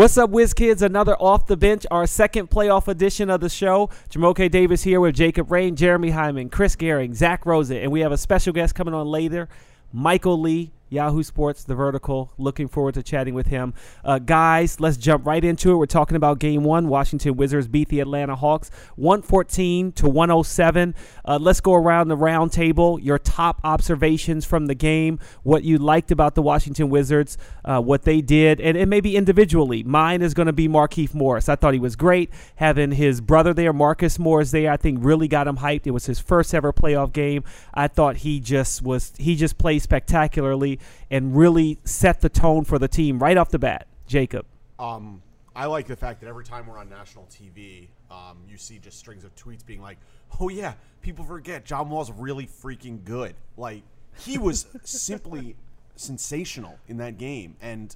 What's up, Whiz Kids? Another off the bench, our second playoff edition of the show. Jamoke Davis here with Jacob Rain, Jeremy Hyman, Chris Gehring, Zach Rosen, and we have a special guest coming on later, Michael Lee. Yahoo Sports, The Vertical. Looking forward to chatting with him. Uh, guys, let's jump right into it. We're talking about game one. Washington Wizards beat the Atlanta Hawks 114 to 107. Uh, let's go around the round table. Your top observations from the game, what you liked about the Washington Wizards, uh, what they did, and, and maybe individually. Mine is going to be Markieff Morris. I thought he was great. Having his brother there, Marcus Morris, there, I think really got him hyped. It was his first ever playoff game. I thought he just was, he just played spectacularly and really set the tone for the team right off the bat. Jacob. Um, I like the fact that every time we're on national TV, um, you see just strings of tweets being like, "Oh yeah, people forget John Wall's really freaking good." Like he was simply sensational in that game, and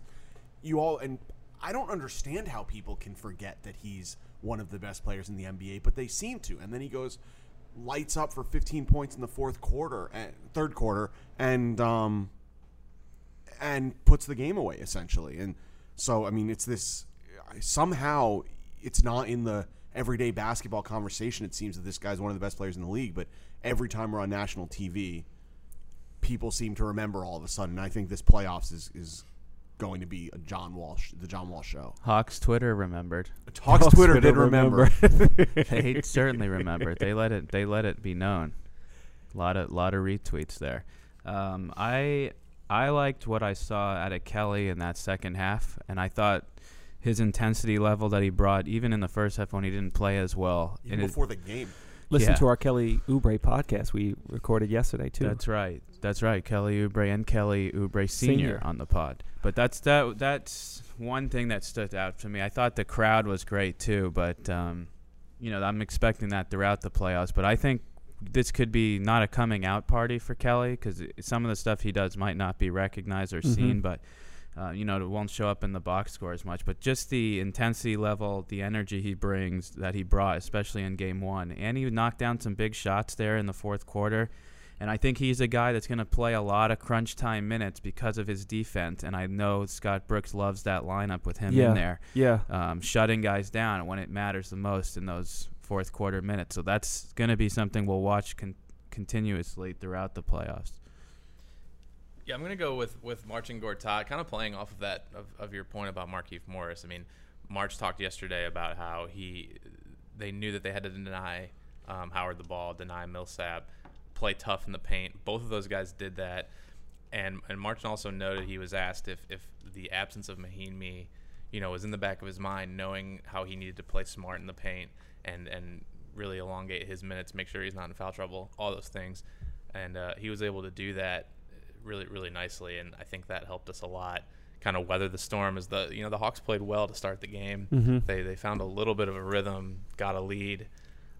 you all and I don't understand how people can forget that he's one of the best players in the NBA, but they seem to. And then he goes lights up for 15 points in the fourth quarter and third quarter, and um, and puts the game away essentially. And so, I mean, it's this somehow it's not in the everyday basketball conversation. It seems that this guy's one of the best players in the league, but every time we're on national TV, people seem to remember all of a sudden. And I think this playoffs is is going to be a John Walsh, the John Walsh show. Hawks Twitter remembered. Hawks, Hawks Twitter, Twitter, did remember. they certainly remembered. They let it. They let it be known. A lot of lot of retweets there. Um, I I liked what I saw out of Kelly in that second half, and I thought his intensity level that he brought, even in the first half when he didn't play as well, even before the game. Listen yeah. to our Kelly Oubre podcast we recorded yesterday too. That's right. That's right. Kelly Oubre and Kelly Oubre Senior, Senior on the pod. But that's that. That's one thing that stood out to me. I thought the crowd was great too, but um, you know I'm expecting that throughout the playoffs. But I think this could be not a coming out party for Kelly because some of the stuff he does might not be recognized or mm-hmm. seen, but uh, you know, it won't show up in the box score as much. But just the intensity level, the energy he brings that he brought, especially in game one, and he knocked down some big shots there in the fourth quarter. And I think he's a guy that's going to play a lot of crunch time minutes because of his defense. And I know Scott Brooks loves that lineup with him yeah. in there, yeah, um, shutting guys down when it matters the most in those fourth quarter minutes. So that's going to be something we'll watch con- continuously throughout the playoffs. Yeah, I'm going to go with with Marcin Gortat, kind of playing off of that of, of your point about Markieff Morris. I mean, March talked yesterday about how he they knew that they had to deny um, Howard the ball, deny Millsap, play tough in the paint. Both of those guys did that, and and Marcin also noted he was asked if if the absence of Mahinmi, you know, was in the back of his mind, knowing how he needed to play smart in the paint and and really elongate his minutes, make sure he's not in foul trouble, all those things, and uh, he was able to do that really really nicely, and I think that helped us a lot. Kind of weather the storm as the you know the Hawks played well to start the game. Mm-hmm. They they found a little bit of a rhythm, got a lead,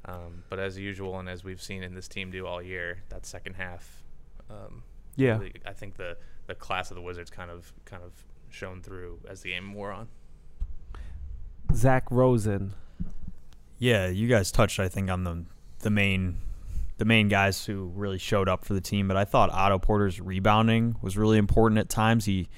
um, but as usual and as we've seen in this team do all year, that second half, um, yeah, really, I think the the class of the Wizards kind of kind of shown through as the game wore on. Zach Rosen, yeah, you guys touched, I think, on the the main the main guys who really showed up for the team. But I thought Otto Porter's rebounding was really important at times. He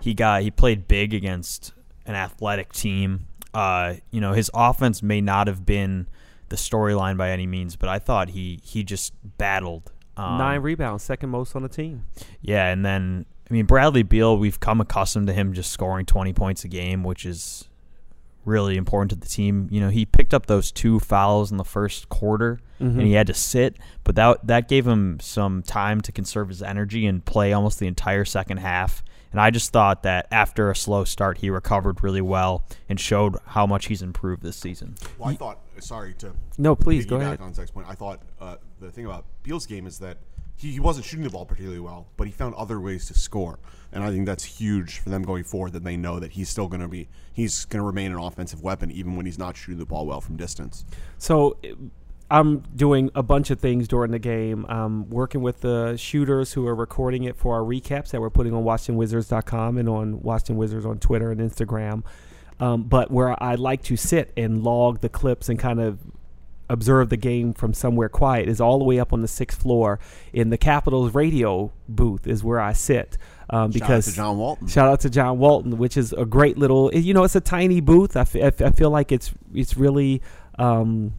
he got he played big against an athletic team. Uh, you know, his offense may not have been the storyline by any means, but I thought he he just battled. Um, Nine rebounds, second most on the team. Yeah, and then I mean Bradley Beal, we've come accustomed to him just scoring twenty points a game, which is really important to the team. You know, he picked up those two fouls in the first quarter mm-hmm. and he had to sit, but that that gave him some time to conserve his energy and play almost the entire second half. And I just thought that after a slow start, he recovered really well and showed how much he's improved this season. Well, I thought, sorry to no, please go ahead. On Zach's point, I thought uh, the thing about Beal's game is that he, he wasn't shooting the ball particularly well, but he found other ways to score, and I think that's huge for them going forward. That they know that he's still going to be he's going to remain an offensive weapon even when he's not shooting the ball well from distance. So. I'm doing a bunch of things during the game. I'm working with the shooters who are recording it for our recaps that we're putting on WashingtonWizards.com and on Washington Wizards on Twitter and Instagram. Um, but where I like to sit and log the clips and kind of observe the game from somewhere quiet is all the way up on the sixth floor in the Capitals radio booth is where I sit. Um, Shout out because to John Walton. Shout out to John Walton, which is a great little. You know, it's a tiny booth. I, f- I f- I feel like it's it's really um,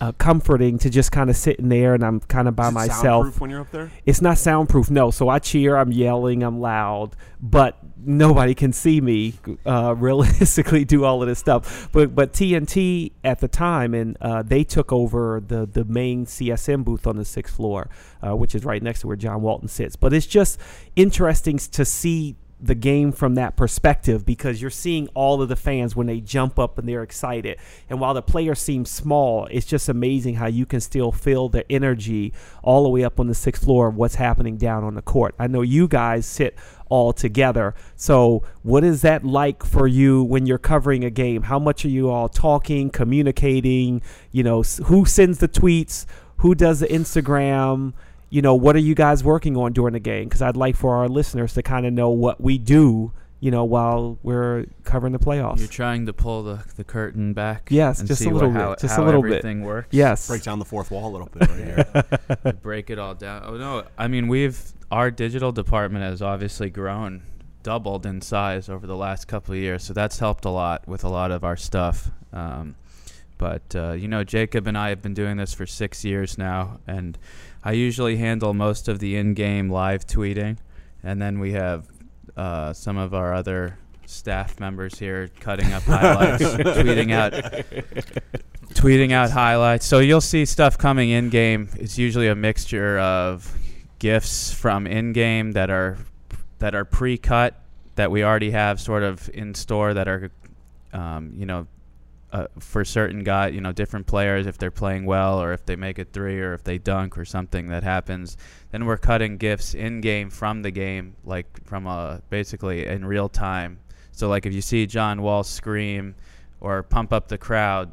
uh, comforting to just kind of sit in there, and I'm kind of by Is it myself. soundproof when you're up there. It's not soundproof, no. So I cheer, I'm yelling, I'm loud, but nobody can see me uh, realistically do all of this stuff. But but TNT at the time, and uh, they took over the the main CSN booth on the sixth floor, uh, which is right next to where John Walton sits. But it's just interesting to see the game from that perspective because you're seeing all of the fans when they jump up and they're excited. And while the players seem small, it's just amazing how you can still feel the energy all the way up on the sixth floor of what's happening down on the court. I know you guys sit all together. So, what is that like for you when you're covering a game? How much are you all talking, communicating? You know, who sends the tweets? Who does the Instagram? You know, what are you guys working on during the game? Because I'd like for our listeners to kind of know what we do, you know, while we're covering the playoffs. You're trying to pull the, the curtain back. Yes, and just a little what, bit, How, just a how little bit. everything works. yes. Break down the fourth wall a little bit right here. break it all down. Oh no, I mean we've our digital department has obviously grown, doubled in size over the last couple of years, so that's helped a lot with a lot of our stuff. Um, but uh, you know, Jacob and I have been doing this for six years now, and I usually handle most of the in-game live tweeting, and then we have uh, some of our other staff members here cutting up highlights, tweeting out tweeting out highlights. So you'll see stuff coming in game. It's usually a mixture of gifs from in game that are that are pre-cut that we already have sort of in store that are um, you know uh, for certain guy you know different players if they're playing well or if they make a three or if they dunk or something that happens then we're cutting gifs in game from the game like from a basically in real time so like if you see John Wall scream or pump up the crowd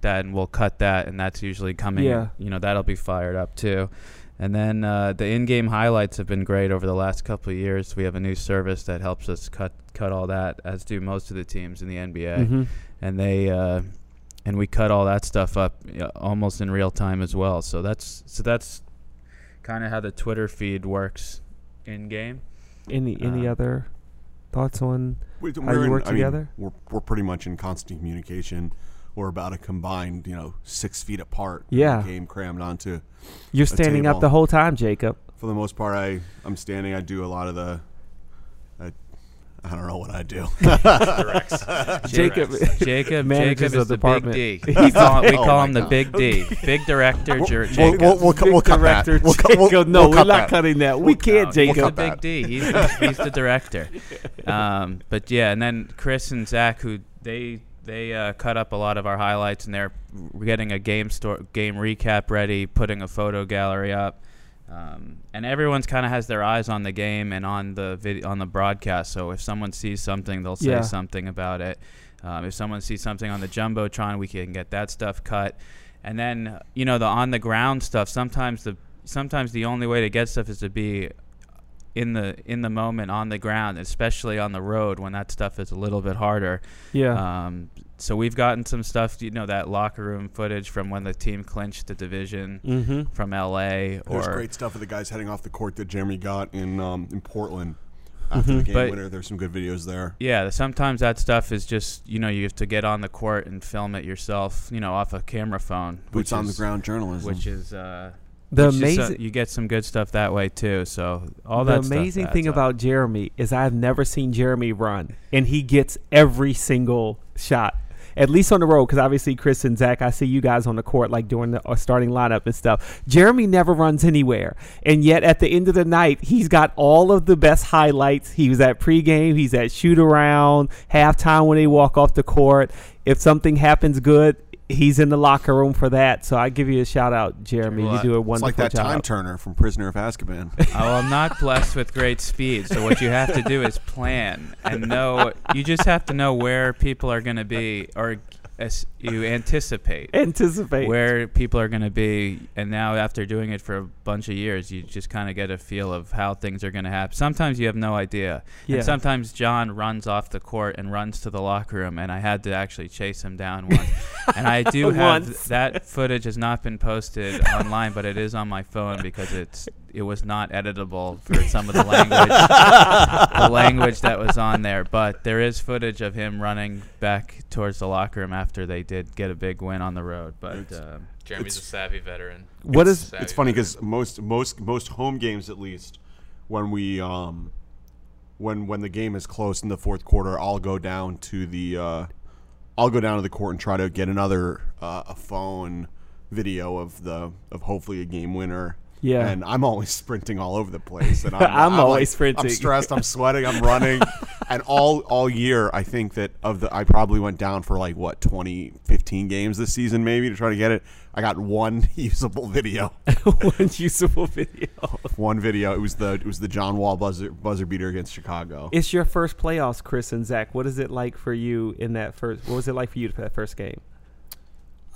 then we'll cut that and that's usually coming Yeah. you know that'll be fired up too and then uh, the in-game highlights have been great over the last couple of years. We have a new service that helps us cut cut all that, as do most of the teams in the NBA. Mhm. And they uh, and we cut all that stuff up almost in real time as well. So that's so that's kind of how the Twitter feed works in game. Any any Uh, other thoughts on? We, How we're you in- work I mean, together? we're we're pretty much in constant communication. We're about a combined, you know, six feet apart. Yeah. Game crammed onto. You're standing up table. the whole time, Jacob. For the most part, I I'm standing. I do a lot of the. I, I don't know what I do. Jacob, Jacob, Manages Jacob is the department. big D. We call, we Oh call my him the God. big D, big director. Jer- We'll, Jacob. we'll, we'll, cut- we'll cut that. director We'll we'll- no, we'll we're not that. cutting that. We can't, No, Jacob. He's the cut that. big D. He's the, he's the director. Um, but yeah, and then Chris and Zach, who they they uh, cut up a lot of our highlights, and they're getting a game store game recap ready, putting a photo gallery up. Um, and everyone's kind of has their eyes on the game and on the video on the broadcast. So if someone sees something, they'll say Yeah. something about it. Um, if someone sees something on the jumbotron, we can get that stuff cut. And then you know the on the ground stuff. Sometimes the sometimes the only way to get stuff is to be in the in the moment on the ground, especially on the road when that stuff is a little bit harder. Yeah. Um, so we've gotten some stuff, you know, that locker room footage from when the team clinched the division mm-hmm. from LA There's or great stuff of the guys heading off the court that Jeremy got in um, in Portland after the game But- winner. There's some good videos there. yeah, sometimes that stuff is just, you know, you have to get on the court and film it yourself, you know, off a camera phone. Boots which on the ground journalism. Which is uh The which is, uh, amazing. you get some good stuff that way too. So all the that stuff amazing thing up. about Jeremy is I've never seen Jeremy run, and he gets every single shot. At least on the road, because obviously Chris and Zach, I see you guys on the court like during the uh, starting lineup and stuff. Jeremy never runs anywhere, and yet at the end of the night, he's got all of the best highlights. He was at pregame, he's at shoot around, halftime when they walk off the court. If something happens good, he's in the locker room for that. So I give you a shout out, Jeremy. Well, you do a it's wonderful like that job. time turner from Prisoner of Azkaban. Oh, I'm not blessed with great speed, so what you have to do is plan and know. You just have to know where people are going to be, or as you anticipate Anticipate. where people are going to be and now after doing it for a bunch of years you just kind of get a feel of how things are going to happen sometimes you have no idea Yeah. and sometimes john runs off the court and runs to the locker room and i had to actually chase him down once and i do have Once. that footage has not been posted online but it is on my phone because it's it was not editable for some of the language the language that was on there but there is footage of him running back towards the locker room after they did get a big win on the road but um, Jeremy's a savvy veteran. What is- Savvy it's funny because most most most home games at least when we um when when the game is close in the fourth quarter i'll go down to the uh i'll go down to the court and try to get another uh, a phone video of the of hopefully a game winner Yeah. and i'm always sprinting all over the place and i'm, I'm always like- sprinting. i'm stressed i'm sweating i'm running and all all year i think that of the i probably went down for like what 20 15 games this season maybe to try to get it i got one usable video one usable video. one video. It was the it was the John Wall buzzer buzzer beater against Chicago. It's your first playoffs, Chris and Zach. What is it like for you in that first? What was it like for you for that first game?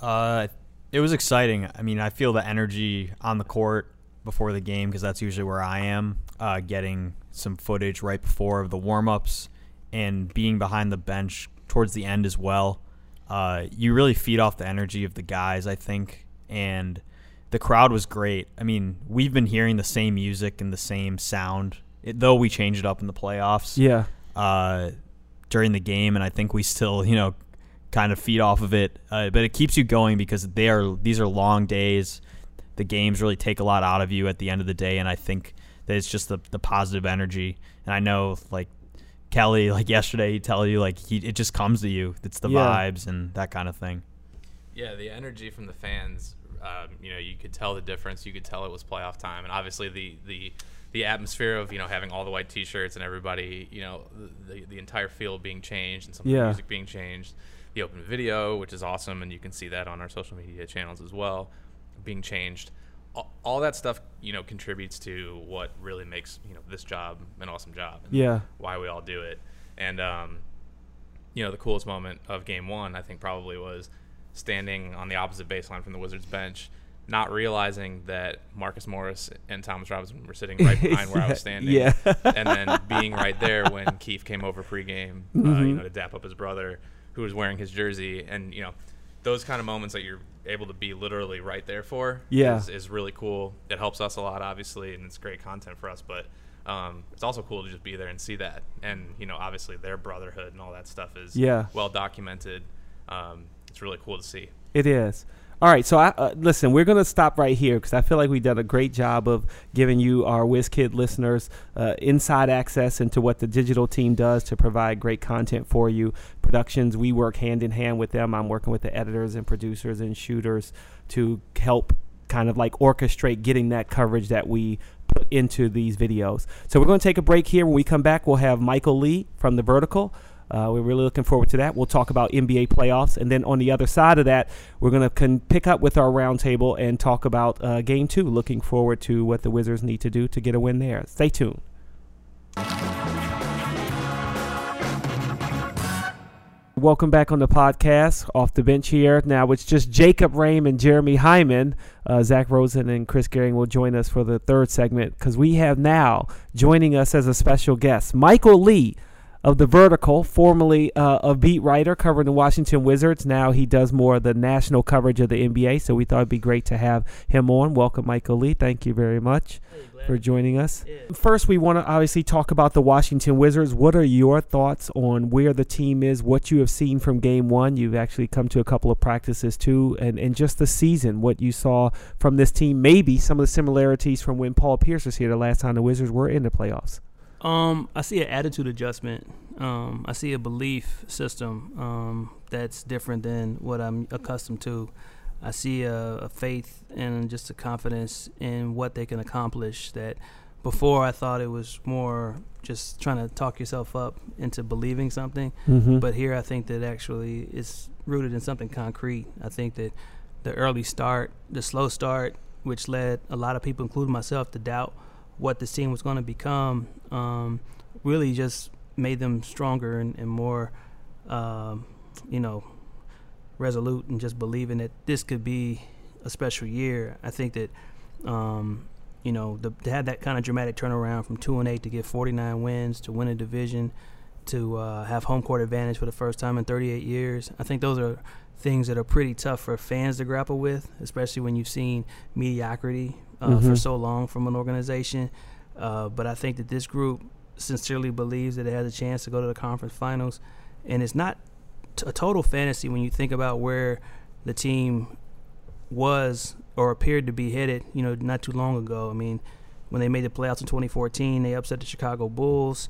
Uh, it was exciting. I mean, I feel the energy on the court before the game because that's usually where I am. Uh, getting some footage right before of the warm ups and being behind the bench towards the end as well. Uh, you really feed off the energy of the guys, I think, and the crowd was great. I mean, we've been hearing the same music and the same sound, it, though we changed it up in the playoffs Yeah. uh, during the game, and I think we still, you know, kind of feed off of it. Uh, but it keeps you going because they are these are long days. The games really take a lot out of you at the end of the day, and I think that it's just the the positive energy. And I know, like Kelly, like yesterday, he tell you like he it just comes to you. It's the Yeah. vibes and that kind of thing. Yeah, the energy from the fans. Um, you know, you could tell the difference. You could tell it was playoff time, and obviously the the the atmosphere of you know having all the white T-shirts and everybody, you know, the the, the entire field being changed and some of the music being changed. The open video, which is awesome, and you can see that on our social media channels as well, being changed. All, that stuff, you know, contributes to what really makes you know this job an awesome job. And Yeah. why we all do it. And um, you know, the coolest moment of game one, I think probably was standing on the opposite baseline from the Wizards bench, not realizing that Marcus Morris and Thomas Robinson were sitting right behind where I was standing. Yeah. and then being right there when Keith came over pregame, uh, Mm-hmm. you know, to dap up his brother who was wearing his jersey. And, you know, those kind of moments that you're able to be literally right there for Yeah. is, is really cool. It helps us a lot, obviously, and it's great content for us. But um, it's also cool to just be there and see that. And, you know, obviously their brotherhood and all that stuff is Yeah. well documented. Um, it's really cool to see. It is. All right, so I uh, listen. We're gonna stop right here because I feel like we've done a great job of giving you, our WizKid listeners, uh, inside access into what the digital team does to provide great content for you. Productions, we work hand in hand with them. I'm working with the editors and producers and shooters to help kind of like orchestrate getting that coverage that we put into these videos. So we're going to take a break here. When we come back, we'll have Michael Lee from the Vertical. Uh, we're really looking forward to that. We'll talk about NBA playoffs, and then on the other side of that, we're going to con- pick up with our roundtable and talk about uh, Game Two. Looking forward to what the Wizards need to do to get a win there. Stay tuned. Welcome back on the podcast. Off the bench here now, it's just Jacob Rame and Jeremy Hyman. Uh, Zach Rosen and Chris Gehring will join us for the third segment because we have now joining us as a special guest Michael Lee of the Vertical, formerly uh, a beat writer covering the Washington Wizards. Now he does more of the national coverage of the NBA, so we thought it'd be great to have him on. Welcome, Michael Lee. Thank you very much for joining us. First, we want to obviously talk about the Washington Wizards. What are your thoughts on where the team is, what you have seen from game one? You've actually come to a couple of practices too, and, and just the season, what you saw from this team, maybe some of the similarities from when Paul Pierce was here the last time the Wizards were in the playoffs. Um, I see an attitude adjustment. Um, I see a belief system um, that's different than what I'm accustomed to. I see a, a faith and just a confidence in what they can accomplish. That before I thought it was more just trying to talk yourself up into believing something, Mm-hmm. but here I think that actually it's rooted in something concrete. I think that the early start, the slow start, which led a lot of people, including myself, to doubt what this team was going to become, um, really just made them stronger and, and more, um, you know, resolute and just believing that this could be a special year. I think that, um, you know, the, to have that kind of dramatic turnaround from two and eight to get 49 wins to win a division, to uh, have home court advantage for the first time in 38 years. I think those are things that are pretty tough for fans to grapple with, especially when you've seen mediocrity uh, Mhm. for so long from an organization. Uh, but I think that this group sincerely believes that it has a chance to go to the conference finals, and it's not t- a total fantasy when you think about where the team was or appeared to be headed. You know, not too long ago. I mean, when they made the playoffs in 2014, they upset the Chicago Bulls.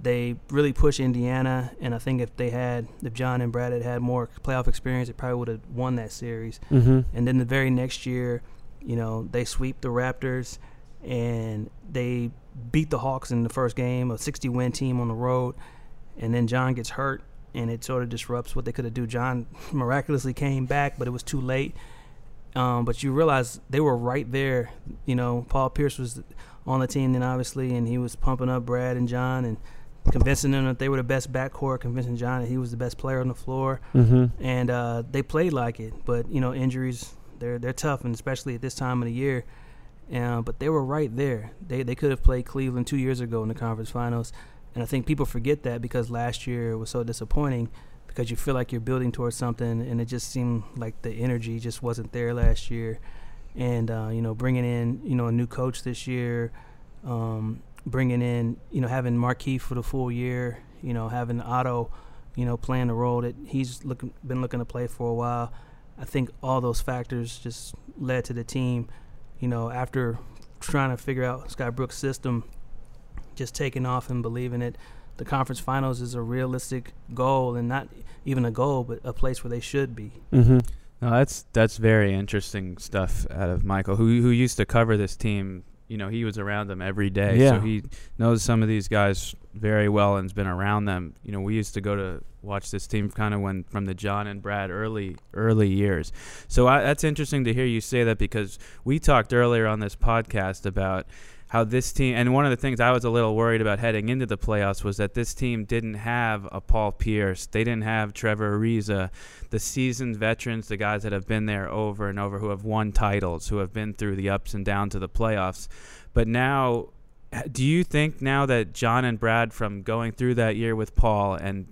They really pushed Indiana, and I think if they had, if John and Brad had had more playoff experience, they probably would have won that series. Mm-hmm. And then the very next year, you know, they sweep the Raptors and they beat the Hawks in the first game, a 60 win team on the road. And then John gets hurt and it sort of disrupts what they could have do. John miraculously came back, but it was too late. Um, but you realize they were right there. You know, Paul Pierce was on the team then, obviously, and he was pumping up Brad and John and convincing them that they were the best backcourt, convincing John that he was the best player on the floor Mm-hmm. and uh, they played like it. But you know, injuries they're they're tough, and especially at this time of the year. Uh, but they were right there. They they could have played Cleveland two years ago in the conference finals, and I think people forget that because last year was so disappointing. Because you feel like you're building towards something, and it just seemed like the energy just wasn't there last year. And uh, you know, bringing in you know a new coach this year, um, bringing in you know having Marquis for the full year, you know having Otto you know, playing the role that he's looking been looking to play for a while. I think all those factors just led to the team, you know, after trying to figure out Scott Brooks' system, just taking off and believing it. The conference finals is a realistic goal, and not even a goal, but a place where they should be. Mm-hmm. No, that's that's very interesting stuff out of Michael, who who used to cover this team. You know, he was around them every day, Yeah. so he knows some of these guys very well and's been around them. You know, we used to go to watch this team kind of when from the John and Brad early early years. So I, that's interesting to hear you say that because we talked earlier on this podcast about how this team and one of the things I was a little worried about heading into the playoffs was that this team didn't have a Paul Pierce, they didn't have Trevor Ariza, the seasoned veterans, the guys that have been there over and over, who have won titles, who have been through the ups and downs of the playoffs. But now, do you think now that John and Brad, from going through that year with Paul, and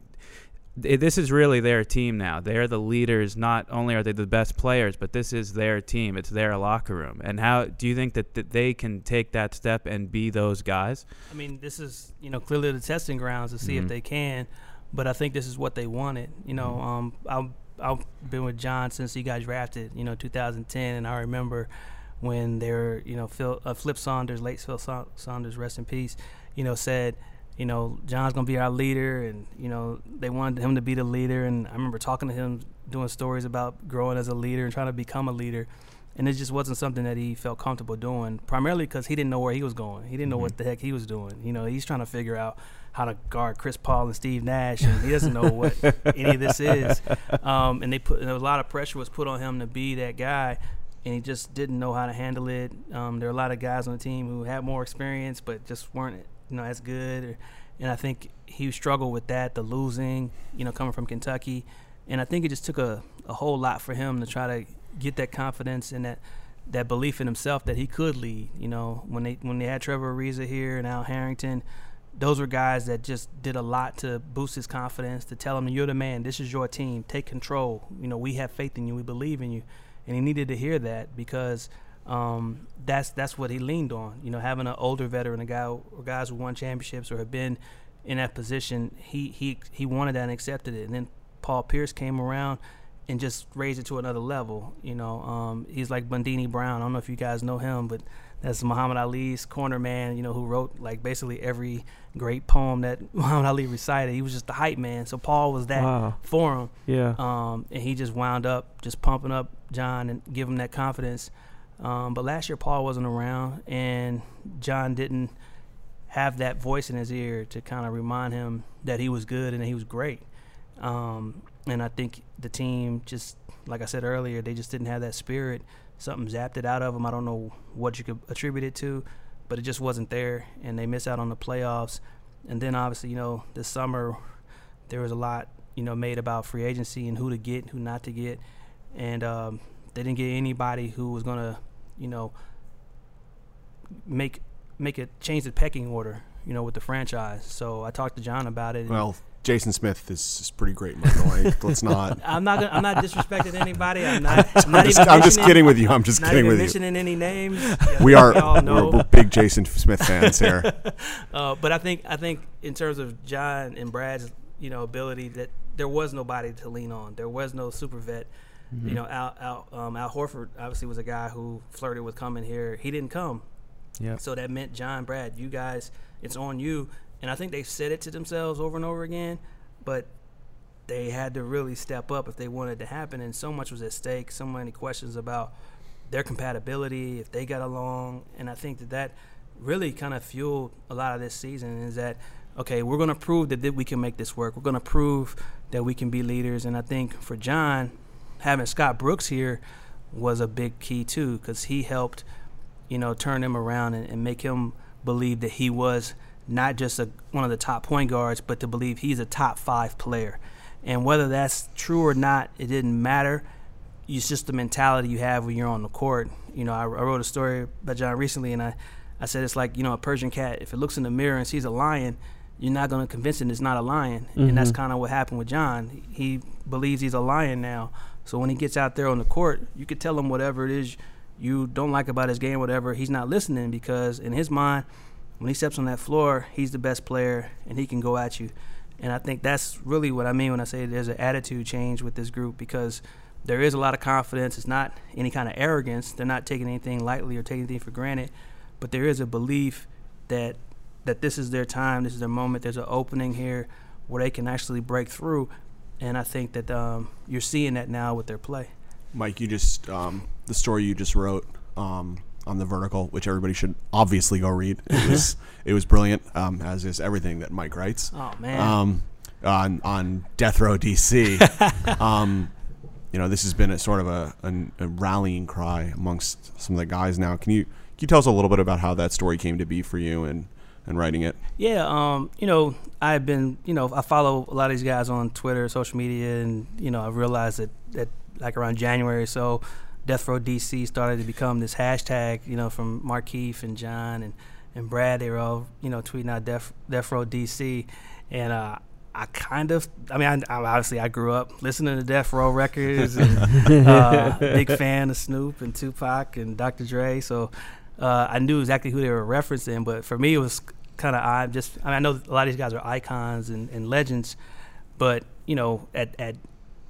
this is really their team now. They're the leaders. Not only are they the best players, but this is their team. It's their locker room. And how do you think that, that they can take that step and be those guys? I mean, this is you know clearly the testing grounds to see Mhm. if they can, but I think this is what they wanted. You know, um, I've I've been with John since he got drafted. You know, 2010, and I remember when they're you know Phil uh, Flip Saunders, late Phil Sa- Saunders, rest in peace. You know, said. You know, John's gonna be our leader, and you know they wanted him to be the leader. And I remember talking to him, doing stories about growing as a leader and trying to become a leader and it just wasn't something that he felt comfortable doing. Primarily because he didn't know where he was going. He didn't know what the heck he was doing. You know, he's trying to figure out how to guard Chris Paul and Steve Nash, and he doesn't know what any of this is. Um, and they put and a lot of pressure was put on him to be that guy, and he just didn't know how to handle it. Um, there are a lot of guys on the team who had more experience, but just weren't you know as good. And I think he struggled with that, the losing, you know, coming from Kentucky. And I think it just took a, a whole lot for him to try to get that confidence and that that belief in himself that he could lead. You know, when they when they had Trevor Ariza here and Al Harrington, those were guys that just did a lot to boost his confidence, to tell him you're the man, this is your team, take control. You know, we have faith in you, we believe in you, and he needed to hear that because um, that's that's what he leaned on. You know, having an older veteran, a guy or guys who won championships or have been in that position, he he he wanted that and accepted it. And then Paul Pierce came around and just raised it to another level. You know, um, he's like Bundini Brown. I don't know if you guys know him, but that's Muhammad Ali's corner man. You know, who wrote like basically every great poem that Muhammad Ali recited. He was just the hype man. So Paul was that Wow. for him. Yeah. Um, and he just wound up just pumping up John and give him that confidence. Um, but last year Paul wasn't around, and John didn't have that voice in his ear to kind of remind him that he was good and that he was great. Um, and I think the team just, like I said earlier, they just didn't have that spirit. Something zapped it out of them. I don't know what you could attribute it to, but it just wasn't there, and they missed out on the playoffs. And then obviously, you know, this summer there was a lot, you know, made about free agency and who to get, who not to get, and um, they didn't get anybody who was gonna, you know, make make it change the pecking order, you know, with the franchise. So I talked to John about it. Well, Jason Smith is, is pretty great, Michael. Like, let's not. I'm not. Gonna, I'm not disrespecting anybody. I'm not. I'm not just, even I'm just kidding with you. I'm just kidding with you. mentioning any names. Yeah, We are we're, we're big Jason Smith fans here. Uh, but I think I think in terms of John and Brad's you know ability that there was nobody to lean on. There was no super vet. You know, Al Al, um, Al Horford obviously was a guy who flirted with coming here. He didn't come, Yep. so that meant John, Brad, you guys, it's on you. And I think they said it to themselves over and over again, but they had to really step up if they wanted to happen. And so much was at stake. So many questions about their compatibility, if they got along. And I think that that really kind of fueled a lot of this season. Is that okay? We're going to prove that, that we can make this work. We're going to prove that we can be leaders. And I think for John, having Scott Brooks here was a big key too, because he helped you know, turn him around and, and make him believe that he was not just a, one of the top point guards, but to believe he's a top five player. And whether that's true or not, it didn't matter. It's just the mentality you have when you're on the court. You know, I, I wrote a story about John recently, and I, I said it's like, you know, a Persian cat. If it looks in the mirror and sees a lion, you're not going to convince it it's not a lion. And that's mm-hmm. kind of what happened with John. He believes he's a lion now. So when he gets out there on the court, you could tell him whatever it is you don't like about his game, whatever. He's not listening because in his mind, when he steps on that floor, he's the best player and he can go at you. And I think that's really what I mean when I say there's an attitude change with this group because there is a lot of confidence. It's not any kind of arrogance. They're not taking anything lightly or taking anything for granted, but there is a belief that that this is their time, this is their moment. There's an opening here where they can actually break through, and I think that um, you're seeing that now with their play. Mike, you just um, the story you just wrote um, on the vertical, which everybody should obviously go read. It was it was brilliant, um, as is everything that Mike writes. Oh man, Um, on on Death Row DC. um, you know, this has been a sort of a, an a rallying cry amongst some of the guys now. Can you can you tell us a little bit about how that story came to be for you and and writing it? Yeah, um, you know, I've been, you know, I follow a lot of these guys on Twitter, social media, and you know, I realized that that like around January, or so Death Row DC started to become this hashtag, you know, from Markieff and John and and Brad. They were all, you know, tweeting out Death Death Row DC, and uh, I kind of, I mean, I, I obviously I grew up listening to Death Row records, and uh, big fan of Snoop and Tupac and Dr. Dre, so uh, I knew exactly who they were referencing. But for me, it was kind of odd. Just I, mean, I know a lot of these guys are icons and, and legends, but you know, at at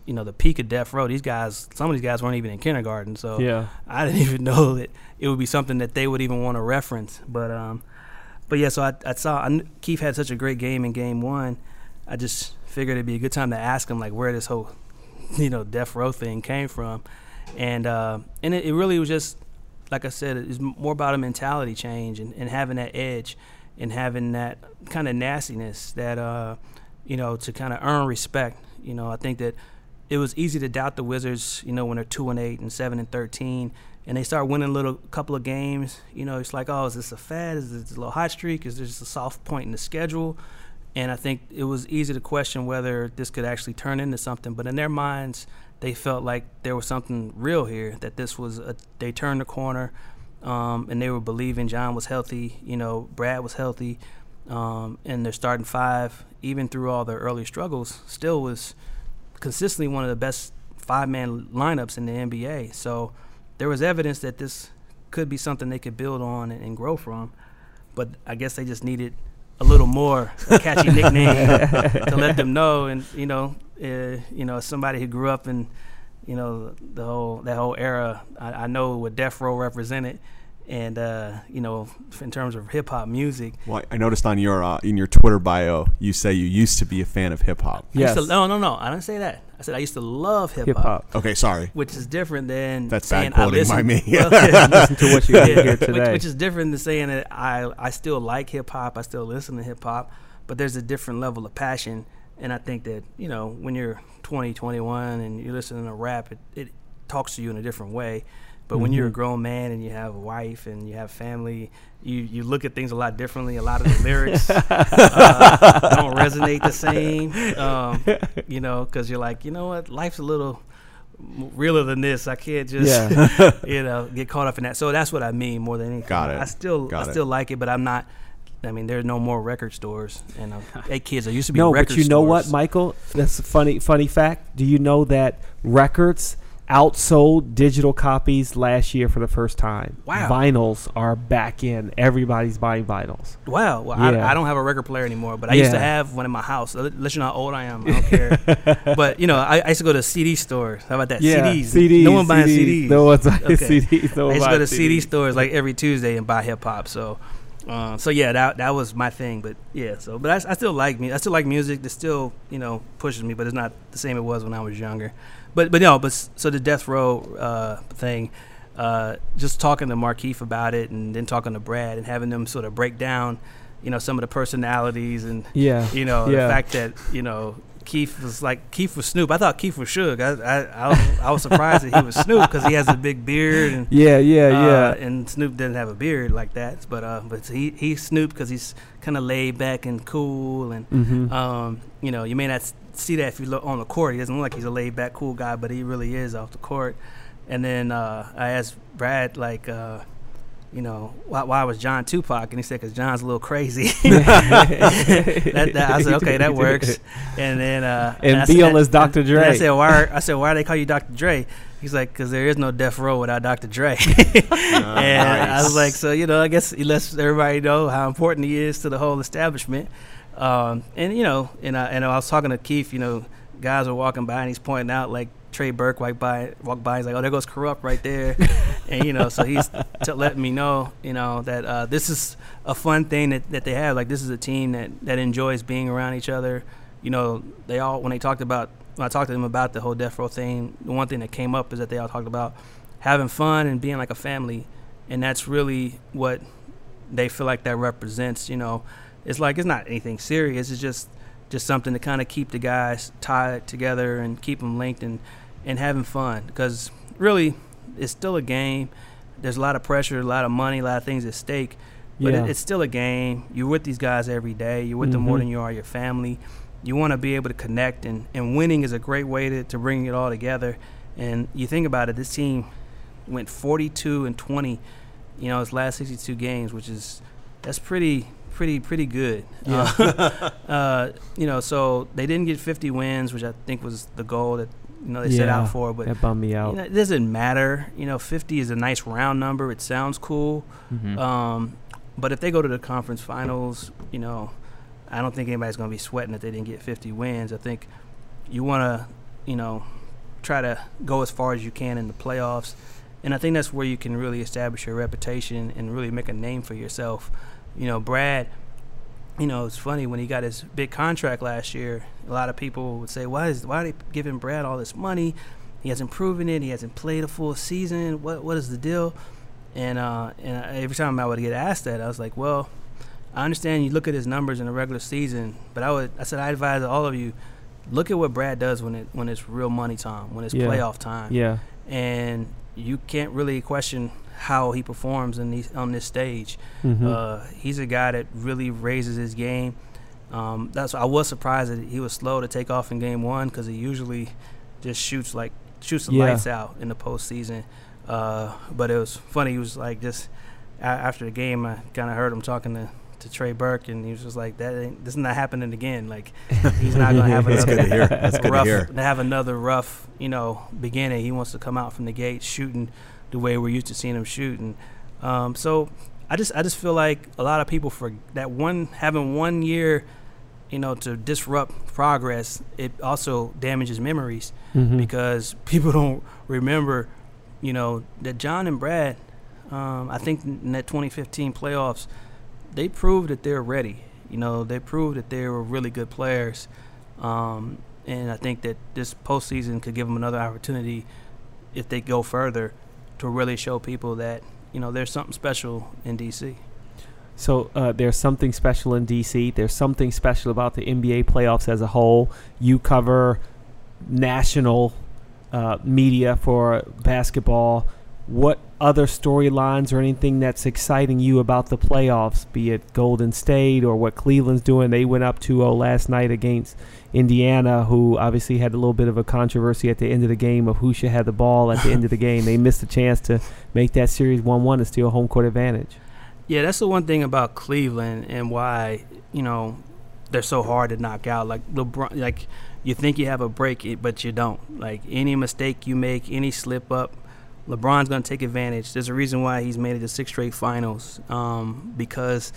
you know the peak of Death Row, these guys, some of these guys weren't even in kindergarten, so Yeah. I didn't even know that it would be something that they would even want to reference. But um, but yeah, so I, I saw I kn- Keith had such a great game in game one. I just figured it'd be a good time to ask him like where this whole you know death row thing came from, and uh, and it, it really was just like I said, it's more about a mentality change and, and having that edge and having that kind of nastiness that uh, you know to kind of earn respect. You know, I think that it was easy to doubt the Wizards. You know, when they're two and eight and seven and thirteen. And they start winning a little couple of games. You know, it's like, oh, is this a fad? Is this a little hot streak? Is this just a soft point in the schedule? And I think it was easy to question whether this could actually turn into something. But in their minds, they felt like there was something real here. That this was a, they turned the corner, um, and they were believing John was healthy. You know, Brad was healthy, um, and their starting five, even through all their early struggles, still was consistently one of the best five-man lineups in the NBA. So there was evidence that this could be something they could build on and, and grow from. But I guess they just needed a little more a catchy nickname to let them know. And you know, uh, you know, somebody who grew up in, you know, the whole that whole era, I, I know what Death Row represented. And uh, you know, in terms of hip hop music, Well, I noticed on your uh, in your Twitter bio, you say you used to be a fan of hip hop. Yes. to, no, no, no, I didn't say that. I said I used to love hip Hip hop, hop. Okay, sorry. which is different than That's saying bad quoting I listen. by me. Well, yeah, Listen to what you yeah, hear which, today. which is different than saying that I I still like hip hop, I still listen to hip hop, but there's a different level of passion, and I think that you know when you're 20, 21, and you're listening to rap, it, it talks to you in a different way But when you're a Mhm. grown man and you have a wife and you have family, you you look at things a lot differently. A lot of the lyrics uh, don't resonate the same. Um, you know, because you're like, you know what, life's a little realer than this. I can't just, Yeah. you know, get caught up in that. So that's what I mean more than anything. Got it. I still, Got I it. still like it, but I'm not. I mean, there's no more record stores, and uh, hey, kids, there used to be no, but you know what. Michael? That's a funny, funny fact. Do you know that records outsold digital copies last year for the first time? Wow. Vinyls are back in. Everybody's buying vinyls. Wow. Well, Yeah. I, I don't have a record player anymore, but I used to have one in my house. Unless you know how old I am, I don't care. but you know, I, I used to go to CD stores. How about that? CDs. CDs. No one buying CDs. No one's buying Okay. CDs. No I one used to go to CD stores like every Tuesday and buy hip hop. So, uh, so yeah, that that was my thing. But yeah, so but I, I still like me. I still like music. That still you know pushes me, but it's not the same it was when I was younger. But but no, but so the death row uh, thing. Uh, just talking to Markieff about it, and then talking to Brad, and having them sort of break down, you know, some of the personalities and Yeah. you know, Yeah. the fact that you know Keith was like Keith was Snoop. I thought Keith was Suge. I I, I, was, I was surprised that he was Snoop because he has a big beard and Yeah, yeah, uh, yeah. and Snoop didn't have a beard like that. But uh, but he he's Snoop because he's kind of laid back and cool and Mm-hmm. um, you know, you may not see that if you look on the court. He doesn't look like he's a laid back, cool guy, but he really is off the court. And then uh, I asked Brad, like, uh, you know, why, why was John Tupac? And he said, because John's a little crazy. that, that, I said, okay, that works. And then uh, And I said- Beal is Dr. and Dre. I said, why? Are, I said, why do they call you Dr. Dre? He's like, because there is no death row without Dr. Dre. and I was like, so you know, I guess he lets everybody know how important he is to the whole establishment. Um, and you know, and I, and I was talking to Keith. You know, guys were walking by and he's pointing out like Trey Burke walked by, walked by. He's like, oh, there goes Kurupt right there. and you know, so he's t- letting me know, you know, that uh, this is a fun thing that, that they have. Like this is a team that that enjoys being around each other. You know, they all when they talked about when I talked to them about the whole death row thing, the one thing that came up is that they all talked about having fun and being like a family, and that's really what they feel like that represents. You know, it's like it's not anything serious. It's just just something to kind of keep the guys tied together and keep them linked and and having fun because really it's still a game. There's a lot of pressure, a lot of money, a lot of things at stake. But Yeah. it, it's still a game. You're with these guys every day. You're with them more Mhm. than you are your family. You want to be able to connect, and, and winning is a great way to, to bring it all together. And you think about it, this team went 42 and 20, you know, its last 62 games, which is that's pretty pretty pretty good. Yeah. Uh, uh, you know, so they didn't get 50 wins, which I think was the goal that you know they set out for. But that bummed me you out. know, it doesn't matter. You know, 50 is a nice round number. It sounds cool. Mhm. Um, but if they go to the conference finals, you know, I don't think anybody's going to be sweating that they didn't get 50 wins. I think you want to, you know, try to go as far as you can in the playoffs. And I think that's where you can really establish your reputation and really make a name for yourself. You know, Brad, you know, it's funny when he got his big contract last year, a lot of people would say, why is why are they giving Brad all this money? He hasn't proven it. He hasn't played a full season. What what is the deal? And uh, and every time I would get asked that, I was like, well, I understand you look at his numbers in the regular season, but I would I said I advise all of you look at what Brad does when it when it's real money time, when it's Yeah. playoff time, Yeah. and you can't really question how he performs in these on this stage. Mhm. Uh, he's a guy that really raises his game. Um, that's I was surprised that he was slow to take off in game one because he usually just shoots like shoots the Yeah. lights out in the postseason. Uh, but it was funny. He was like just a- after the game, I kind of heard him talking to, to Trey Burke, and he was just like, "That ain't, this is not happening again. Like he's not gonna have That's another good to hear. That's good to rough hear. have another rough, you know, beginning. He wants to come out from the gate shooting the way we're used to seeing him shooting. Um, so I just I just feel like a lot of people for that one having one year, you know, to disrupt progress, it also damages memories Mhm. because people don't remember, you know, that John and Brad, um, I think in that 2015 playoffs, they proved that they're ready. You know, they proved that they were really good players. Um, and I think that this postseason could give them another opportunity if they go further to really show people that, you know, there's something special in DC. So uh, there's something special in DC. There's something special about the NBA playoffs as a whole. You cover national uh, media for basketball. what other storylines or anything that's exciting you about the playoffs, be it Golden State or what Cleveland's doing. They went up 2 0 last night against Indiana, who obviously had a little bit of a controversy at the end of the game of who should have the ball at the end of the game. They missed a chance to make that series 1 1 and steal home court advantage. Yeah, that's the one thing about Cleveland and why, you know, they're so hard to knock out. Like LeBron, like you think you have a break, but you don't. Like any mistake you make, any slip up, LeBron's going to take advantage. There's a reason why he's made it to six straight finals um, because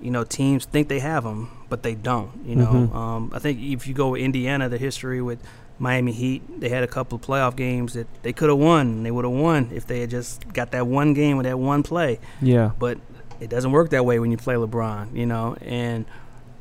you know teams think they have them, but they don't. You know, Mhm. um, I think if you go with Indiana, the history with Miami Heat, they had a couple of playoff games that they could have won. They would have won if they had just got that one game with that one play. Yeah. But it doesn't work that way when you play LeBron. You know, and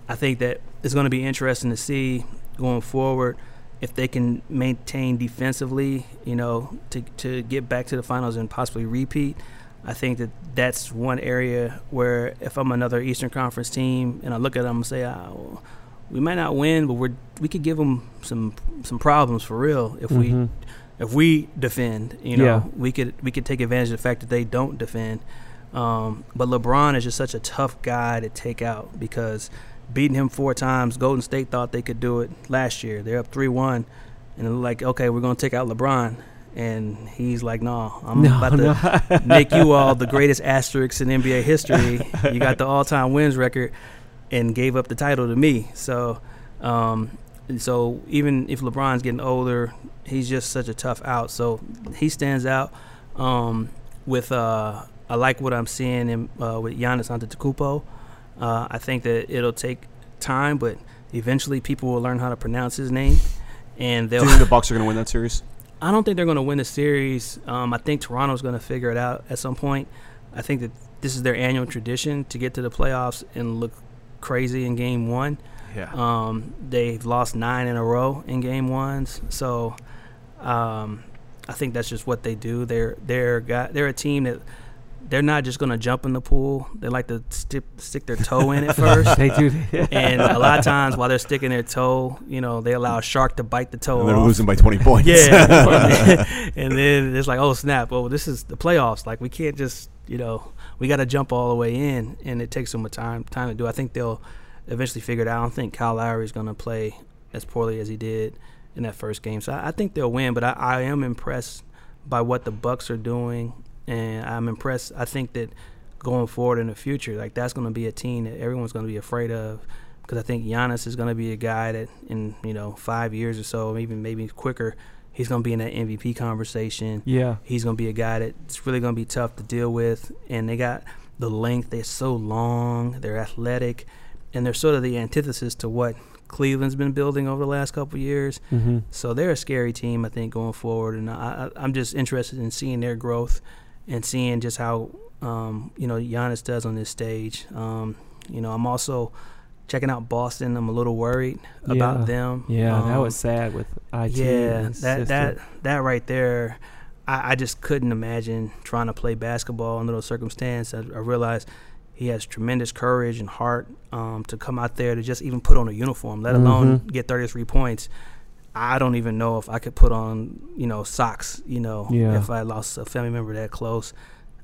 I think that it's going to be interesting to see going forward if they can maintain defensively, you know, to to get back to the finals and possibly repeat. I think that that's one area where if I'm another Eastern Conference team and I look at them and say, oh, we might not win, but we're we could give them some some problems for real if we Mhm. if we defend. You know, Yeah. we could we could take advantage of the fact that they don't defend. Um, but LeBron is just such a tough guy to take out because beating him four times, Golden State thought they could do it last year. They're up three one, and they're like, okay, we're gonna take out LeBron, and he's like, no, I'm No, about to make you all the greatest asterisks in NBA history. You got the all-time wins record, and gave up the title to me. So, um, so even if LeBron's getting older, he's just such a tough out. So he stands out. Um, with uh, I like what I'm seeing in, uh, with Giannis Antetokounmpo. Uh, I think that it'll take time, but eventually people will learn how to pronounce his name, and they'll. Do you think the Bucks are going to win that series? I don't think they're going to win the series. Um, I think Toronto's going to figure it out at some point. I think that this is their annual tradition to get to the playoffs and look crazy in game one. Yeah. Um, they've lost nine in a row in game ones, so um, I think that's just what they do. They're they're got they're a team that they're not just going to jump in the pool. They like to stick stick their toe in it first. they do. And a lot of times, while they're sticking their toe, you know, they allow a shark to bite the toe And they're off. losing by 20 points. Yeah. and then it's like, oh snap! Oh, this is the playoffs. Like we can't just, you know, we got to jump all the way in, and it takes them a time time to do. I think they'll eventually figure it out. I don't think Kyle Lowry is going to play as poorly as he did in that first game. So I, I think they'll win. But I, I am impressed by what the Bucks are doing, and I'm impressed. I think that going forward in the future, like that's going to be a team that everyone's going to be afraid of. Because I think Giannis is going to be a guy that, in you know, five years or so, even maybe quicker, he's going to be in that MVP conversation. Yeah. He's going to be a guy that's really going to be tough to deal with. And they got the length. They're so long. They're athletic. And they're sort of the antithesis to what Cleveland's been building over the last couple of years. Mm-hmm. So they're a scary team, I think, going forward. And I, I, I'm just interested in seeing their growth and seeing just how, um, you know, Giannis does on this stage. Um, you know, I'm also checking out Boston. I'm a little worried Yeah. about them. Yeah, that Um, was sad with IT. yeah, that sister. that that right there, I, I just couldn't imagine trying to play basketball under those circumstances. I, I realized he has tremendous courage and heart um, to come out there to just even put on a uniform, let alone Mhm. get 33 points. I don't even know if I could put on, you know, socks, you know, Yeah. if I lost a family member that close.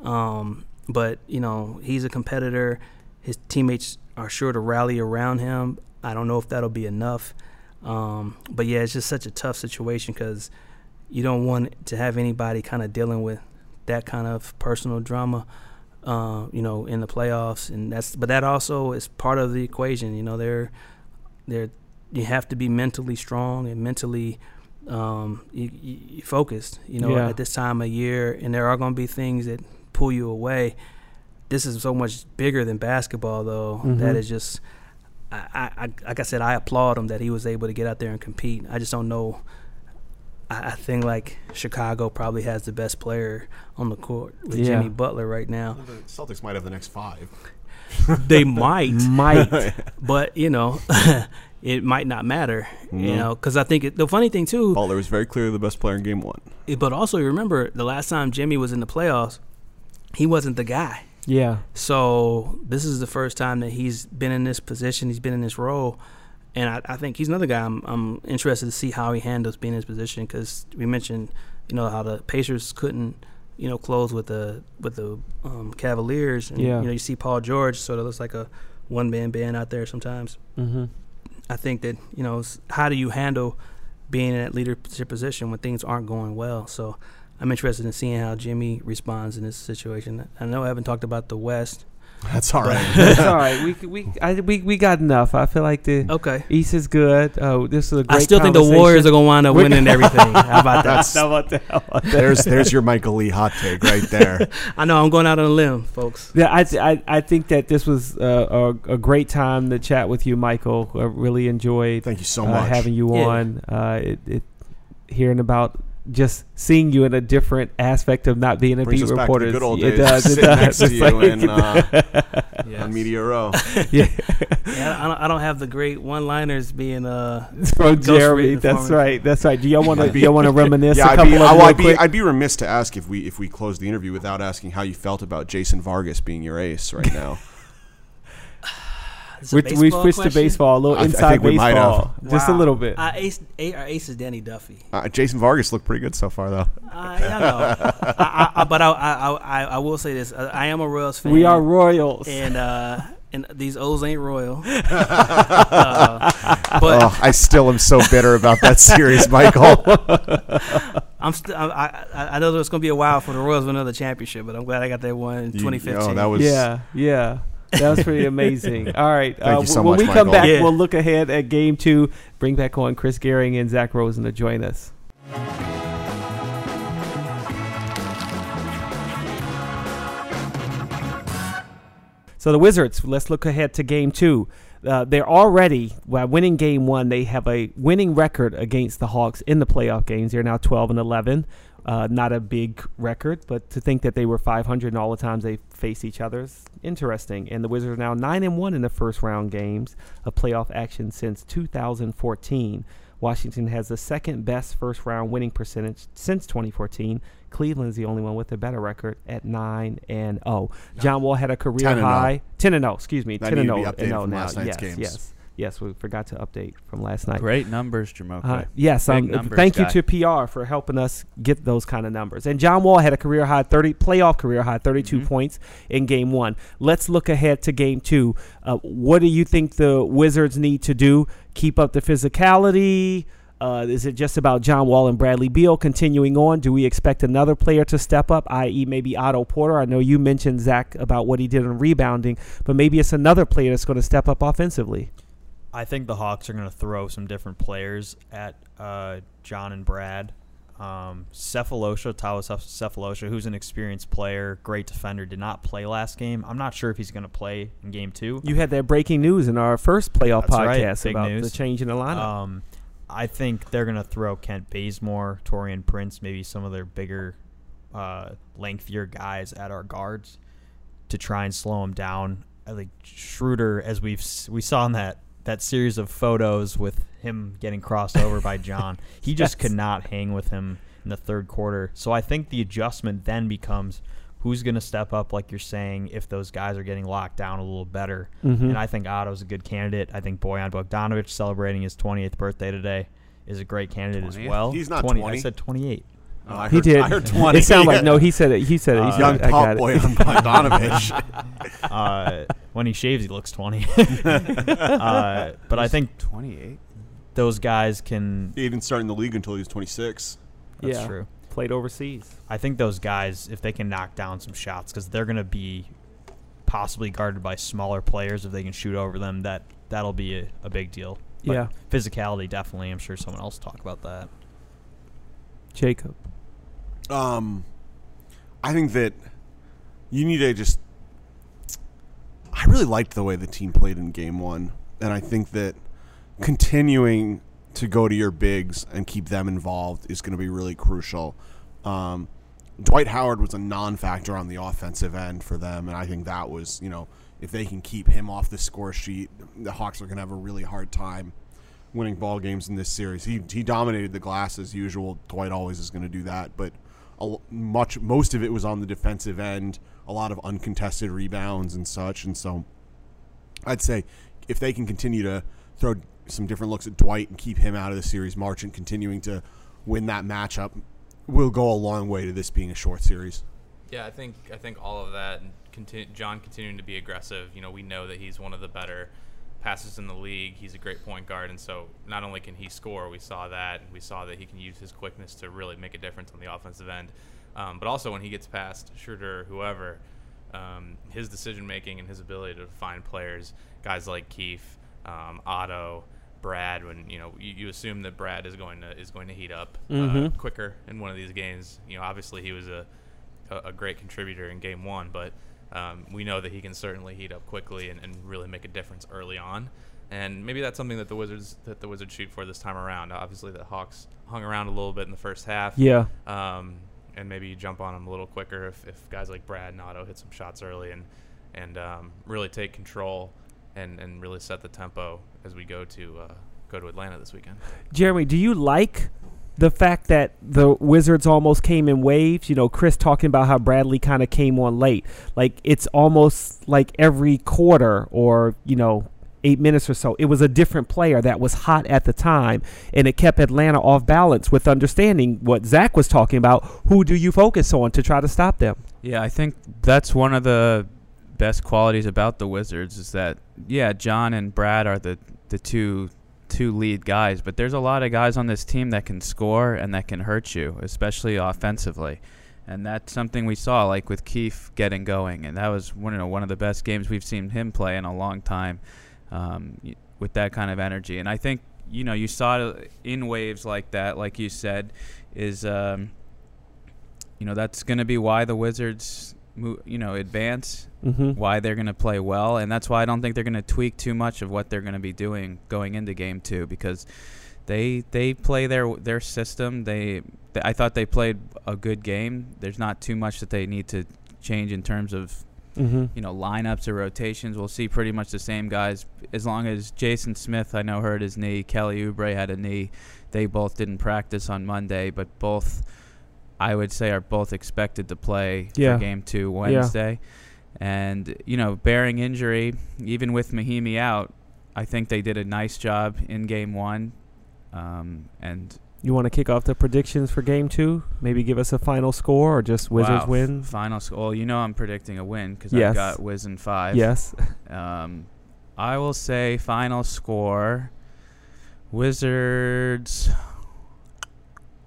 Um, but, you know, he's a competitor. His teammates are sure to rally around him. I don't know if that'll be enough. Um, but yeah, it's just such a tough situation because you don't want to have anybody kind of dealing with that kind of personal drama, uh, you know, in the playoffs, and that's. But that also is part of the equation. You know, they're they're you have to be mentally strong and mentally um, you, you focused. You know, Yeah. at this time of year, and there are going to be things that pull you away. This is so much bigger than basketball, though. Mhm. That is just. I, I, I, like I said, I applaud him that he was able to get out there and compete. I just don't know. I, I think like Chicago probably has the best player on the court with Yeah. Jimmy Butler right now. The Celtics might have the next five. they might, might. but you know, it might not matter. You Mhm. know, because I think it, the funny thing too, Butler was very clearly the best player in game one. eh, but also you remember the last time Jimmy was in the playoffs, he wasn't the guy. Yeah. So this is the first time that he's been in this position. He's been in this role, and I, I think he's another guy. I'm, I'm interested to see how he handles being in this position because we mentioned, you know, how the Pacers couldn't you know, close with the with the um, Cavaliers. And, Yeah. You know, you see Paul George sort of looks like a one man band out there sometimes. Mm-hmm. I think that you know, how do you handle being in that leadership position when things aren't going well? So. I'm interested in seeing how Jimmy responds in this situation. I know I haven't talked about the West. That's all right. That's all right. We we I, we we got enough. I feel like the Okay. East is good. Oh, this is a great. I still think the. Warriors are gonna wind up winning everything. How about that? That's How about that? How about that? there's there's your Michael Lee hot take right there. I know I'm going out on a limb, folks. Yeah, I, I, I think that this was uh, a, a great time to chat with you, Michael. I really enjoyed Thank you so uh, much. having you Yeah. on. Uh, it, it, hearing about just seeing you in a different aspect of not being a Brings beat us back to reporter. good old it does. It does. next to It's you like- in, uh, Yes. on Media Row. yeah, Yeah, I don't, I don't have the great one-liners being uh. from Ghost Jeremy. That's right. That's right. Do y'all want to? Do y'all want to reminisce Yeah, a I'd be, of I, them well, real I'd, be, quick? I'd be remiss to ask if we if we close the interview without asking how you felt about Jason Vargas being your ace right now. It's a We, we baseball switched to baseball, a little I th- I inside think we might have. baseball, just a little bit. Uh, ace, a, our ace is Danny Duffy. Uh, Jason Vargas looked pretty good so far, though. I, I know, I, I, I, but I, I, I, I will say this: uh, I am a Royals fan. we are Royals. and uh, and these O's ain't royal. uh, but oh, I still am so bitter about that series, Michael. I'm st- I, I, I know there's going to be a while for the Royals to win another championship, but I'm glad I got that one in You- 2015. oh, that was yeah, yeah. That was pretty amazing. All right. Thank uh, you so when much, we come Michael. back, Yeah. we'll look ahead at game two. Bring back on Chris Gehring and Zach Rosen to join us. So the Wizards, let's look ahead to game two. Uh, they're already, by winning game one, they have a winning record against the Hawks in the playoff games. They're now 12 and 11. Uh, not a big record, but to think that they were 500 in all the times they faced each other is interesting. And the Wizards are now 9 and 1 in the first round games of playoff action since 2014. Washington has the second best first round winning percentage since 2014. Cleveland's the only one with a better record at 9 and 0. John Wall had a career 10 and 0. high 10 and 0, excuse me, That 10 and needed to 0 be and updated 0 from now. last night's yes, games. yes. Yes, we forgot to update from last night. Great numbers, Jamoke. Uh, yes, um, numbers thank guy. you to PR for helping us get those kind of numbers. And John Wall had a career high 30 playoff career high 32 Mhm. points in game 1. Let's look ahead to game 2. Uh, what do you think the Wizards need to do? Keep up the physicality? Uh, is it just about John Wall and Bradley Beal continuing on? Do we expect another player to step up, i.e., maybe Otto Porter? I know you mentioned Zach about what he did in rebounding, but maybe it's another player that's going to step up offensively. I think the Hawks are going to throw some different players at uh, John and Brad. Um, Sefolosha, Tawas Sefolosha, who's an experienced player, great defender, did not play last game. I'm not sure if he's going to play in game two. You had that breaking news in our first playoff That's podcast big about news. the change in the lineup. Um, I think they're going to throw Kent Bazemore, Taurean Prince, maybe some of their bigger, uh, lengthier guys at our guards to try and slow him down. I think Schroeder, as we've we saw in that that series of photos with him getting crossed over by John, he just Yes. could not hang with him in the third quarter. So I think the adjustment then becomes who's going to step up, like you're saying, if those guys are getting locked down a little better. Mhm. And I think Otto's a good candidate. I think Bojan Bogdanovic celebrating his 28th birthday today is a great candidate as well. He's not 20. 20. I said 28. Oh, I he heard, did. I heard 20. It sounded like no. He said it. He said it. He Uh, said, Young I got pop it. boy on Bogdanovich. Uh, when he shaves, he looks 20. uh, but I think 28. those guys can. he didn't start in the league until he was 26. That's Yeah. true. Played overseas. I think those guys, if they can knock down some shots, because they're going to be possibly guarded by smaller players, if they can shoot over them, that that'll be a, a big deal. But Yeah. physicality definitely. I'm sure someone else will talk about that. Jacob. Um, I think that you need to just. I really liked the way the team played in game one, and I think that continuing to go to your bigs and keep them involved is going to be really crucial. Um, Dwight Howard was a non-factor on the offensive end for them, and I think that was, you know, if they can keep him off the score sheet, the Hawks are going to have a really hard time winning ball games in this series. He he dominated the glass as usual. Dwight always is going to do that, but much most of it was on the defensive end. A lot of uncontested rebounds and such, and so I'd say if they can continue to throw some different looks at Dwight and keep him out of the series march and continuing to win that matchup, will go a long way to this being a short series. Yeah, I think I think all of that and continue, John continuing to be aggressive. You know, we know that he's one of the better passes in the league. He's a great point guard, and so not only can he score, we saw that, and we saw that he can use his quickness to really make a difference on the offensive end. Um, but also when he gets past Schroeder, whoever, um, his decision making and his ability to find players, guys like Keefe, um, Otto, Brad. When you know you, you assume that Brad is going to is going to heat up uh, Mhm. quicker in one of these games. You know, obviously he was a a, a great contributor in game one, but um, we know that he can certainly heat up quickly and, and really make a difference early on. And maybe that's something that the Wizards that the Wizards shoot for this time around. Obviously, the Hawks hung around a little bit in the first half. Yeah. Um, and maybe you jump on them a little quicker if, if guys like Brad and Otto hit some shots early and and um, really take control and, and really set the tempo as we go to uh, go to Atlanta this weekend. Jeremy, do you like the fact that the Wizards almost came in waves? You know, Chris talking about how Bradley kind of came on late. Like it's almost like every quarter or, you know, eight minutes or so, it was a different player that was hot at the time, and it kept Atlanta off balance with understanding what Zach was talking about. Who do you focus on to try to stop them? Yeah, I think that's one of the best qualities about the Wizards is that yeah, John and Brad are the the two two lead guys, but there's a lot of guys on this team that can score and that can hurt you, especially offensively. And that's something we saw like with Keefe getting going and that was one you know, one of the best games we've seen him play in a long time um, with that kind of energy. And I think you know, you saw it in waves like that like you said is um, you know that's going to be why the Wizards, mo- you know, advance. Mm-hmm. Why they're going to play well, and that's why I don't think they're going to tweak too much of what they're going to be doing going into Game Two because they they play their their system. They, th- I thought they played a good game. There's not too much that they need to change in terms of Mm-hmm. you know lineups or rotations. We'll see pretty much the same guys as long as Jason Smith I know hurt his knee. Kelly Oubre had a knee. They both didn't practice on Monday, but both I would say are both expected to play Yeah. for game two Wednesday. And you know, bearing injury, even with Mahinmi out, I think they did a nice job in game one. Um, and You want to kick off the predictions for game two? Maybe give us a final score or just Wizards wow, win? Final score. Well, you know I'm predicting a win because Yes. I've got Wiz in five. Yes. Um, I will say final score Wizards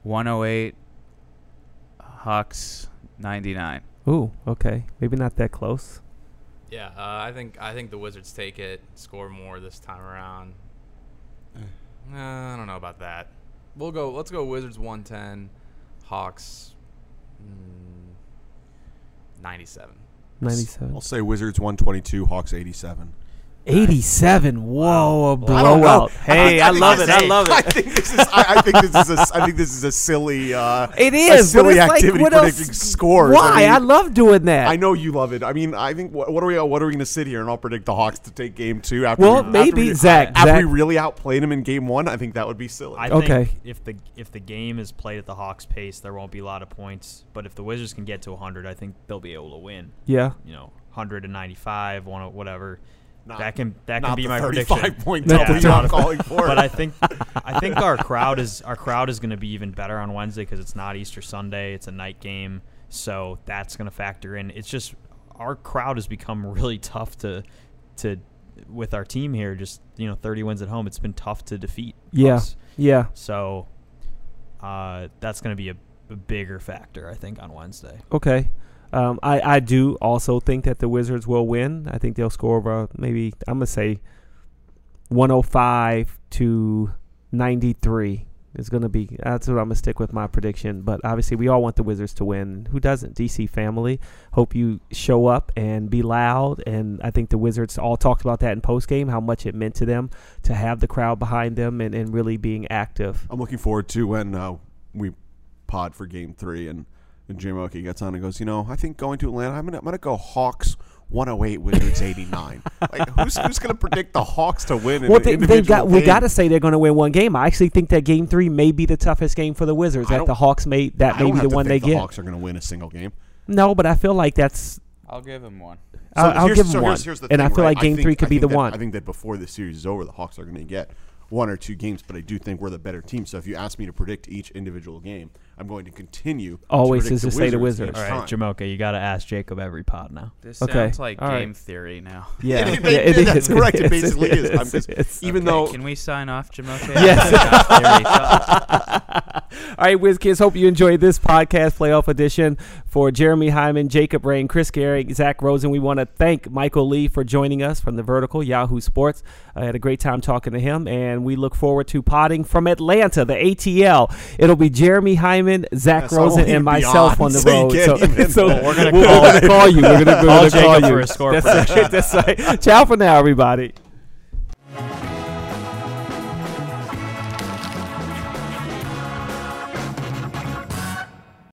108, Hawks 99. Ooh, okay. Maybe not that close. Yeah, uh, I think I think the Wizards take it, score more this time around. Uh, I don't know about that. We'll go. Let's go Wizards 110, Hawks mm, 97. 97. I'll say Wizards 122, Hawks 87. 87. Whoa, a I don't know. blowout. Hey, I, think love this it. I is- love I it. think this is. I, I think this is. A, I think this is a silly. Uh, It a silly it's like, activity what predicting else? scores. Why? I, I, love doing that. I know you love it. I mean, I think what, what are we? What are we going to sit here and I'll predict the Hawks to take game two after? Well, we, after maybe, we, Zach, After Zach- we really outplayed them in game one, I think that would be silly. I Okay. think if the if the game is played at the Hawks pace, there won't be a lot of points. But if the Wizards can get to 100, I think they'll be able to win. Yeah. You know, 195, one Not- that can that can be the my 35 prediction. point Not W the I'm calling for. but I think I think our crowd is our crowd is going to be even better on Wednesday because it's not Easter Sunday; it's a night game, so that's going to factor in. It's just our crowd has become really tough to to with our team here. Just you know, 30 wins at home, it's been tough to defeat. Yeah. us. Yeah. So uh, that's going to be a, a bigger factor, I think, on Wednesday. Okay. Um, I, I do also think that the Wizards will win. I think they'll score about maybe, I'm going to say 105 to 93 is going to be. That's what I'm going to stick with my prediction. But obviously, we all want the Wizards to win. Who doesn't? DC family. Hope you show up and be loud. And I think the Wizards all talked about that in postgame, how much it meant to them to have the crowd behind them and, and really being active. I'm looking forward to when uh, we pod for game three and, and Jamoke gets on and goes, you know, I think going to Atlanta, I'm gonna I'm gonna go Hawks 108, Wizards 89. like who's who's gonna predict the Hawks to win? In Well, an they, they individual got we got to say they're going to win one game. I actually think that game three may be the toughest game for the Wizards. I That the Hawks may that I may be the to one they think the get. Hawks are gonna win a single game. No, but I feel like that's I'll give him one. I'll, I'll give them so one. here's- here's the and I feel right? like game think- three could be the that- one. I think that before the series is over, the Hawks are going to get one or two games, but I do think we're the better team. So if you ask me to predict each individual game, I'm going to continue. Always to is to say the Wizards Wizards. All right, time. Jamoke, you got to ask Jacob every pod now. This Okay, sounds like all right. game theory now. Yeah, It- yeah, it- it that's is. correct. It is. basically is. I'm is. just- It's- Even Okay, though can we sign off, Jamoke? Yes. All right, Wiz Kids, hope you enjoyed this podcast, playoff edition. For Jeremy Hyman, Jacob Rain, Chris Gehrig, Zach Rosen, we want to thank Michael Lee for joining us from the Vertical, Yahoo Sports. I had a great time talking to him, and we look forward to potting from Atlanta, the ATL. It'll be Jeremy Hyman, Zach Yes, Rosen, and myself on, the so road. So, so we're gonna we're call- you. We're gonna Jacob call for you. a score That's right. That's right. Ciao for now, everybody.